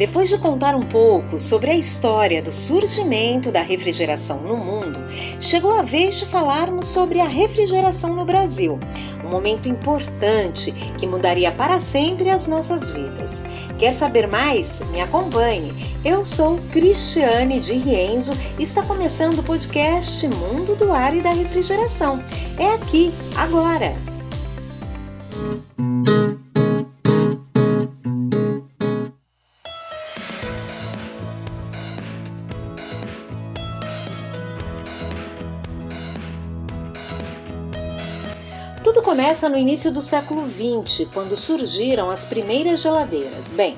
Depois de contar um pouco sobre a história do surgimento da refrigeração no mundo, chegou a vez de falarmos sobre a refrigeração no Brasil, um momento importante que mudaria para sempre as nossas vidas. Quer saber mais? Me acompanhe. Eu sou Cristiane de Rienzo e está começando o podcast Mundo do Ar e da Refrigeração. É aqui, agora. Começa no início do século XX, quando surgiram as primeiras geladeiras. Bem,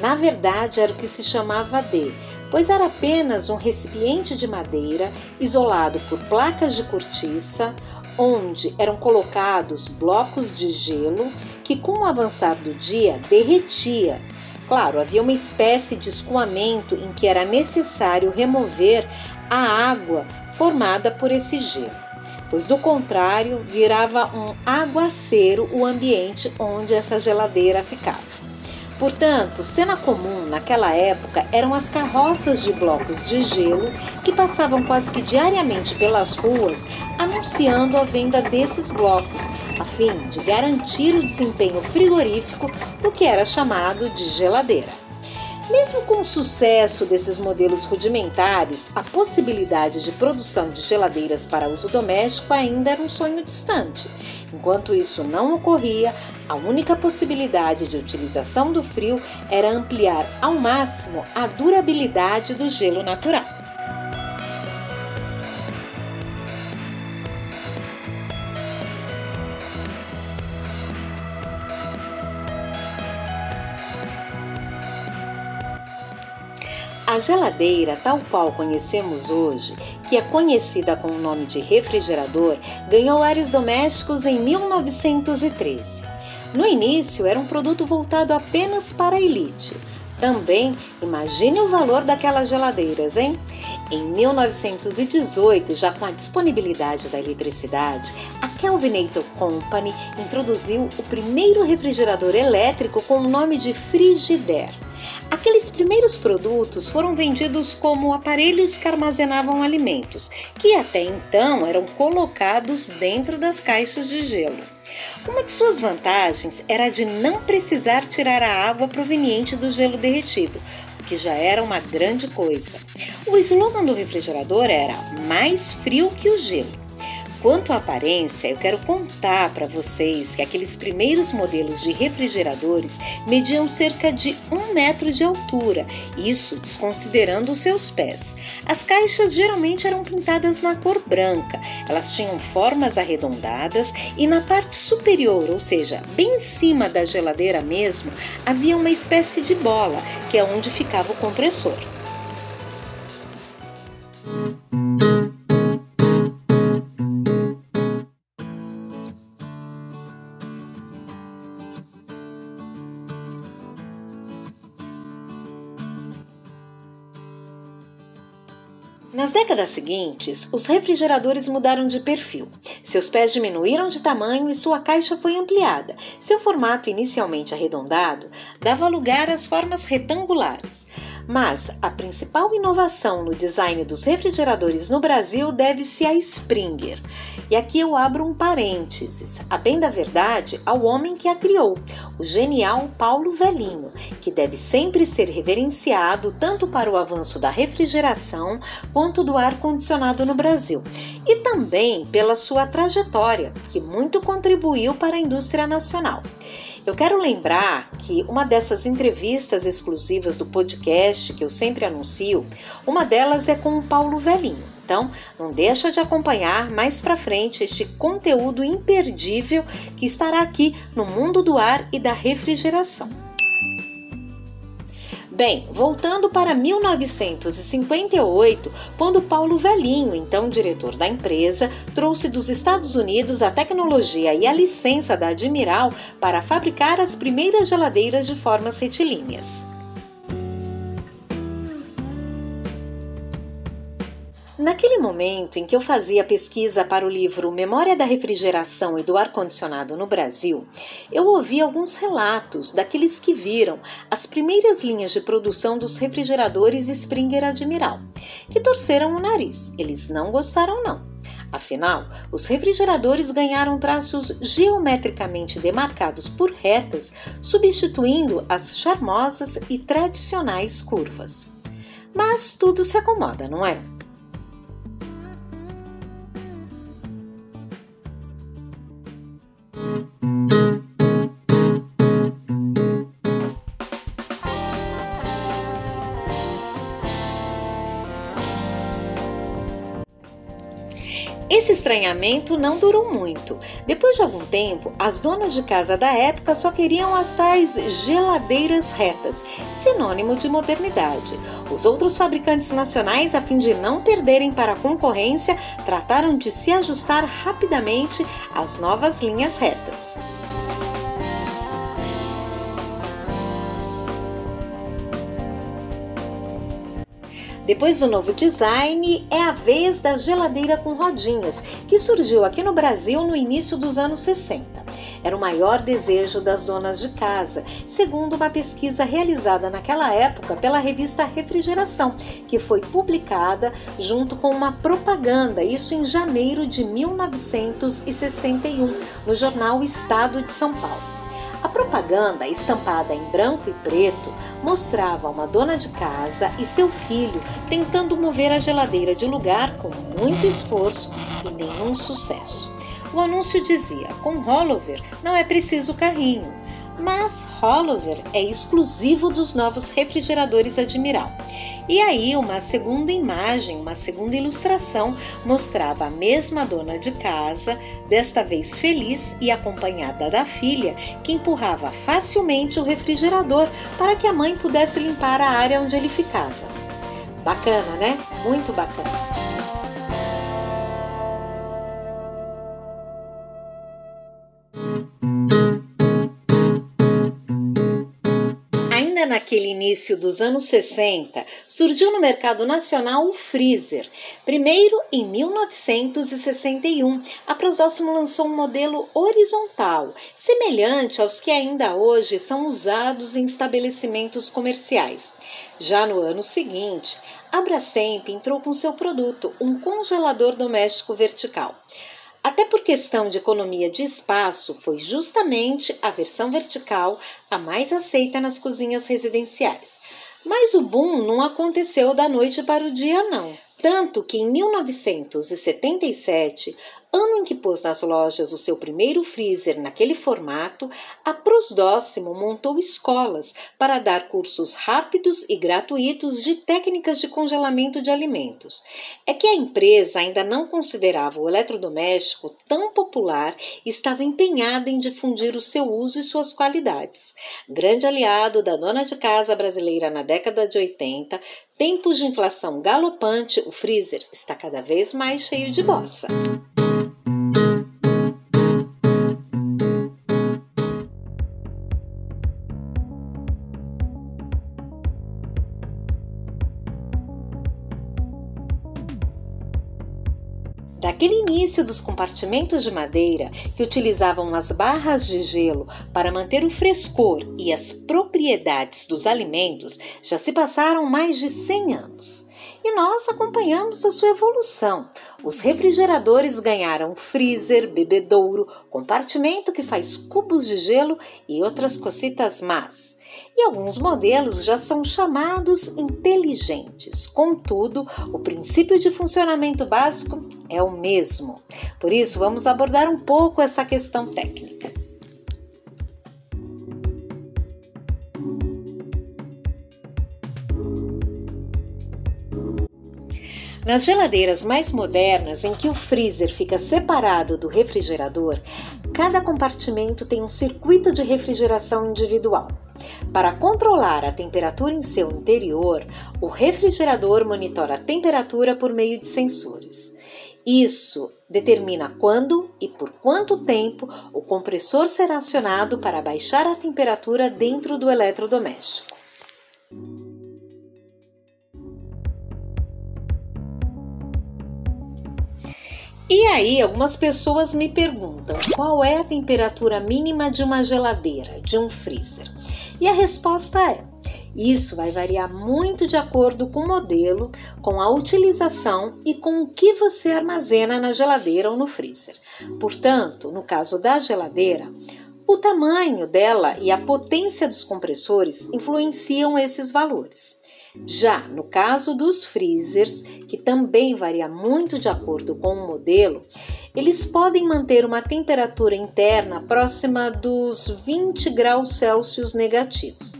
na verdade era o que se chamava de, pois era apenas um recipiente de madeira isolado por placas de cortiça, onde eram colocados blocos de gelo que, com o avançar do dia, derretia. Claro, havia uma espécie de escoamento em que era necessário remover a água formada por esse gelo pois do contrário virava um aguaceiro o ambiente onde essa geladeira ficava. Portanto, cena comum naquela época eram as carroças de blocos de gelo que passavam quase que diariamente pelas ruas anunciando a venda desses blocos, a fim de garantir o desempenho frigorífico do que era chamado de geladeira. Mesmo com o sucesso desses modelos rudimentares, a possibilidade de produção de geladeiras para uso doméstico ainda era um sonho distante. Enquanto isso não ocorria, a única possibilidade de utilização do frio era ampliar ao máximo a durabilidade do gelo natural. A geladeira, tal qual conhecemos hoje, que é conhecida com o nome de refrigerador, ganhou ares domésticos em 1913. No início, era um produto voltado apenas para a elite. Também, imagine o valor daquelas geladeiras, hein? Em 1918, já com a disponibilidade da eletricidade, a Kelvinator Company introduziu o primeiro refrigerador elétrico com o nome de Frigidaire. Aqueles primeiros produtos foram vendidos como aparelhos que armazenavam alimentos, que até então eram colocados dentro das caixas de gelo. Uma de suas vantagens era de não precisar tirar a água proveniente do gelo derretido, o que já era uma grande coisa. O slogan do refrigerador era mais frio que o gelo. Quanto à aparência, eu quero contar para vocês que aqueles primeiros modelos de refrigeradores mediam cerca de um metro de altura, isso desconsiderando os seus pés. As caixas geralmente eram pintadas na cor branca, elas tinham formas arredondadas e na parte superior, ou seja, bem em cima da geladeira mesmo, havia uma espécie de bola, que é onde ficava o compressor. Décadas seguintes, os refrigeradores mudaram de perfil. Seus pés diminuíram de tamanho e sua caixa foi ampliada. Seu formato, inicialmente arredondado, dava lugar às formas retangulares. Mas a principal inovação no design dos refrigeradores no Brasil deve-se a Springer. E aqui eu abro um parênteses, a bem da verdade, ao homem que a criou, o genial Paulo Velhinho, que deve sempre ser reverenciado tanto para o avanço da refrigeração quanto do ar-condicionado no Brasil, e também pela sua trajetória, que muito contribuiu para a indústria nacional. Eu quero lembrar que uma dessas entrevistas exclusivas do podcast que eu sempre anuncio, uma delas é com o Paulo Velhinho. Então, não deixa de acompanhar mais para frente este conteúdo imperdível que estará aqui no mundo do ar e da refrigeração. Bem, voltando para 1958, quando Paulo Velhinho, então diretor da empresa, trouxe dos Estados Unidos a tecnologia e a licença da Admiral para fabricar as primeiras geladeiras de formas retilíneas. Naquele momento em que eu fazia pesquisa para o livro Memória da Refrigeração e do Ar-Condicionado no Brasil, eu ouvi alguns relatos daqueles que viram as primeiras linhas de produção dos refrigeradores Springer Admiral, que torceram o nariz. Eles não gostaram, não. Afinal, os refrigeradores ganharam traços geometricamente demarcados por retas, substituindo as charmosas e tradicionais curvas. Mas tudo se acomoda, não é? Estranhamento não durou muito. Depois de algum tempo, as donas de casa da época só queriam as tais geladeiras retas, sinônimo de modernidade. Os outros fabricantes nacionais, a fim de não perderem para a concorrência, trataram de se ajustar rapidamente às novas linhas retas. Depois do novo design, é a vez da geladeira com rodinhas, que surgiu aqui no Brasil no início dos anos 60. Era o maior desejo das donas de casa, segundo uma pesquisa realizada naquela época pela revista Refrigeração, que foi publicada junto com uma propaganda, isso em janeiro de 1961, no jornal Estado de São Paulo. Propaganda, estampada em branco e preto, mostrava uma dona de casa e seu filho tentando mover a geladeira de lugar com muito esforço e nenhum sucesso. O anúncio dizia: com rollover não é preciso carrinho mas Rollover é exclusivo dos novos refrigeradores Admiral. E aí, uma segunda imagem, uma segunda ilustração mostrava a mesma dona de casa, desta vez feliz e acompanhada da filha, que empurrava facilmente o refrigerador para que a mãe pudesse limpar a área onde ele ficava. Bacana, né? Muito bacana. Naquele início dos anos 60, surgiu no mercado nacional o freezer. Primeiro, em 1961, a Prosóximo lançou um modelo horizontal, semelhante aos que ainda hoje são usados em estabelecimentos comerciais. Já no ano seguinte, a Brastemp entrou com seu produto, um congelador doméstico vertical. Até por questão de economia de espaço, foi justamente a versão vertical a mais aceita nas cozinhas residenciais. Mas o boom não aconteceu da noite para o dia, não. Tanto que em 1977, ano em que pôs nas lojas o seu primeiro freezer naquele formato, a Prosdóximo montou escolas para dar cursos rápidos e gratuitos de técnicas de congelamento de alimentos. É que a empresa ainda não considerava o eletrodoméstico tão popular e estava empenhada em difundir o seu uso e suas qualidades. Grande aliado da dona de casa brasileira na década de 80, tempos de inflação galopante, o freezer está cada vez mais cheio de bossa. Início dos compartimentos de madeira que utilizavam as barras de gelo para manter o frescor e as propriedades dos alimentos, já se passaram mais de 100 anos. E nós acompanhamos a sua evolução. Os refrigeradores ganharam freezer, bebedouro, compartimento que faz cubos de gelo e outras cositas más e alguns modelos já são chamados inteligentes. Contudo, o princípio de funcionamento básico é o mesmo. Por isso, vamos abordar um pouco essa questão técnica. Nas geladeiras mais modernas, em que o freezer fica separado do refrigerador, cada compartimento tem um circuito de refrigeração individual. Para controlar a temperatura em seu interior, o refrigerador monitora a temperatura por meio de sensores. Isso determina quando e por quanto tempo o compressor será acionado para baixar a temperatura dentro do eletrodoméstico. E aí, algumas pessoas me perguntam qual é a temperatura mínima de uma geladeira, de um freezer. E a resposta é: isso vai variar muito de acordo com o modelo, com a utilização e com o que você armazena na geladeira ou no freezer. Portanto, no caso da geladeira, o tamanho dela e a potência dos compressores influenciam esses valores. Já no caso dos freezers, que também varia muito de acordo com o modelo, eles podem manter uma temperatura interna próxima dos 20 graus Celsius negativos.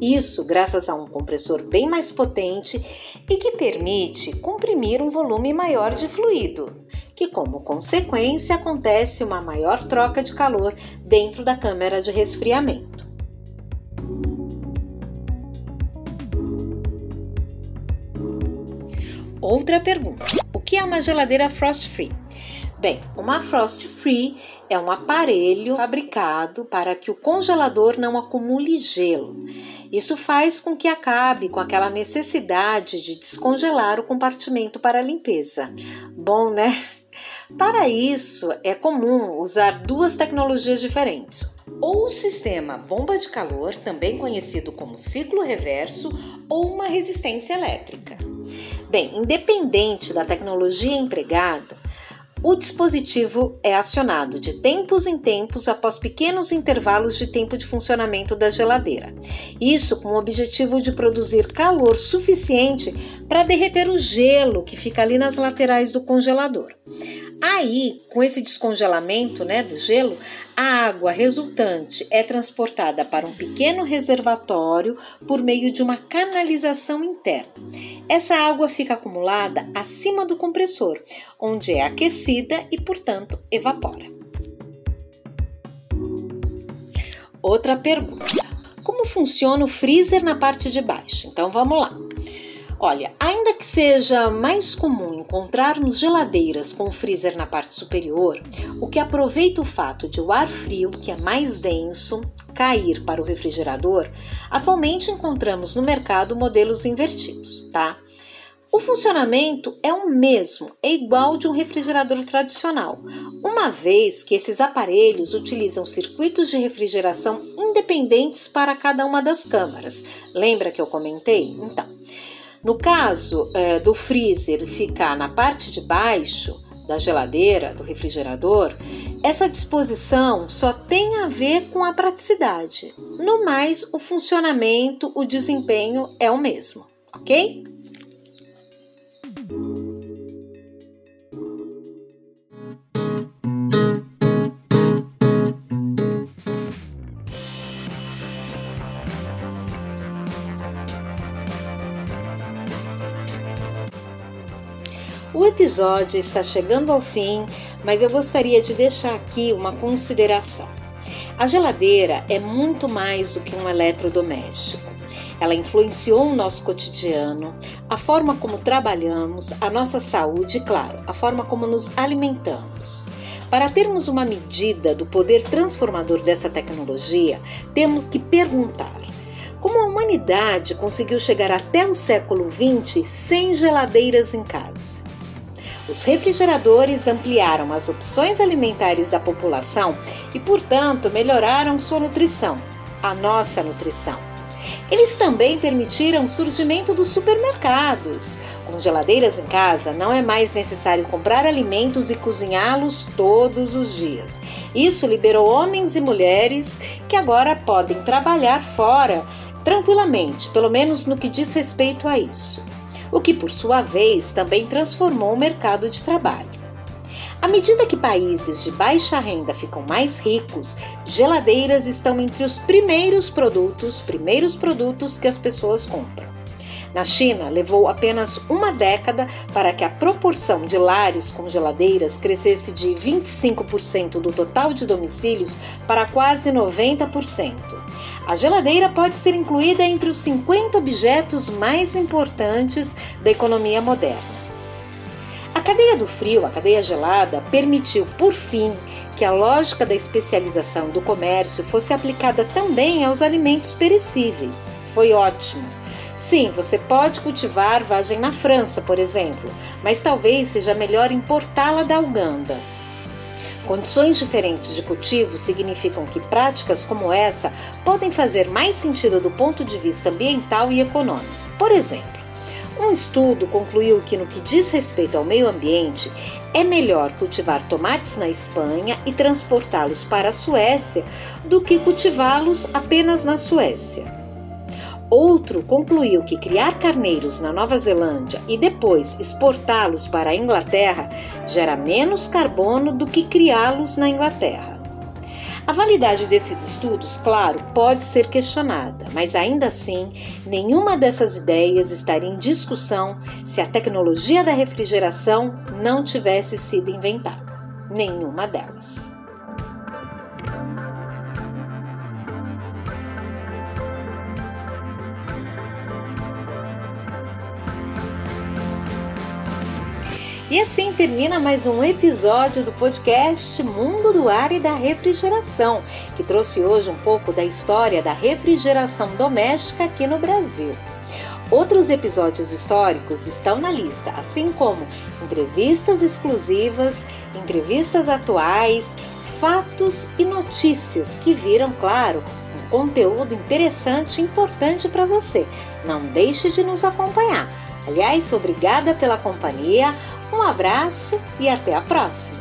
Isso graças a um compressor bem mais potente e que permite comprimir um volume maior de fluido, que como consequência acontece uma maior troca de calor dentro da câmara de resfriamento. Outra pergunta: o que é uma geladeira frost free? Bem, uma frost free é um aparelho fabricado para que o congelador não acumule gelo. Isso faz com que acabe com aquela necessidade de descongelar o compartimento para limpeza. Bom, né? Para isso, é comum usar duas tecnologias diferentes. Ou o sistema bomba de calor, também conhecido como ciclo reverso, ou uma resistência elétrica. Bem, independente da tecnologia empregada, o dispositivo é acionado de tempos em tempos após pequenos intervalos de tempo de funcionamento da geladeira. Isso com o objetivo de produzir calor suficiente para derreter o gelo que fica ali nas laterais do congelador. Aí, com esse descongelamento né, do gelo, a água resultante é transportada para um pequeno reservatório por meio de uma canalização interna. Essa água fica acumulada acima do compressor, onde é aquecida e, portanto, evapora. Outra pergunta: Como funciona o freezer na parte de baixo? Então vamos lá. Olha, ainda que seja mais comum encontrarmos geladeiras com freezer na parte superior, o que aproveita o fato de o ar frio, que é mais denso, cair para o refrigerador, atualmente encontramos no mercado modelos invertidos, tá? O funcionamento é o mesmo, é igual de um refrigerador tradicional, uma vez que esses aparelhos utilizam circuitos de refrigeração independentes para cada uma das câmaras. Lembra que eu comentei? Então, no caso é, do freezer ficar na parte de baixo da geladeira, do refrigerador, essa disposição só tem a ver com a praticidade. No mais, o funcionamento, o desempenho é o mesmo, ok? O episódio está chegando ao fim, mas eu gostaria de deixar aqui uma consideração. A geladeira é muito mais do que um eletrodoméstico. Ela influenciou o nosso cotidiano, a forma como trabalhamos, a nossa saúde e, claro, a forma como nos alimentamos. Para termos uma medida do poder transformador dessa tecnologia, temos que perguntar: como a humanidade conseguiu chegar até o século XX sem geladeiras em casa? Os refrigeradores ampliaram as opções alimentares da população e, portanto, melhoraram sua nutrição, a nossa nutrição. Eles também permitiram o surgimento dos supermercados. Com geladeiras em casa, não é mais necessário comprar alimentos e cozinhá-los todos os dias. Isso liberou homens e mulheres que agora podem trabalhar fora tranquilamente, pelo menos no que diz respeito a isso o que por sua vez também transformou o mercado de trabalho. À medida que países de baixa renda ficam mais ricos, geladeiras estão entre os primeiros produtos, primeiros produtos que as pessoas compram. Na China, levou apenas uma década para que a proporção de lares com geladeiras crescesse de 25% do total de domicílios para quase 90%. A geladeira pode ser incluída entre os 50 objetos mais importantes da economia moderna. A cadeia do frio, a cadeia gelada, permitiu, por fim, que a lógica da especialização do comércio fosse aplicada também aos alimentos perecíveis. Foi ótimo. Sim, você pode cultivar vagem na França, por exemplo, mas talvez seja melhor importá-la da Uganda. Condições diferentes de cultivo significam que práticas como essa podem fazer mais sentido do ponto de vista ambiental e econômico. Por exemplo, um estudo concluiu que, no que diz respeito ao meio ambiente, é melhor cultivar tomates na Espanha e transportá-los para a Suécia do que cultivá-los apenas na Suécia. Outro concluiu que criar carneiros na Nova Zelândia e depois exportá-los para a Inglaterra gera menos carbono do que criá-los na Inglaterra. A validade desses estudos, claro, pode ser questionada, mas ainda assim, nenhuma dessas ideias estaria em discussão se a tecnologia da refrigeração não tivesse sido inventada. Nenhuma delas. E assim termina mais um episódio do podcast Mundo do Ar e da Refrigeração, que trouxe hoje um pouco da história da refrigeração doméstica aqui no Brasil. Outros episódios históricos estão na lista, assim como entrevistas exclusivas, entrevistas atuais, fatos e notícias que viram, claro, um conteúdo interessante e importante para você. Não deixe de nos acompanhar. Aliás, obrigada pela companhia, um abraço e até a próxima!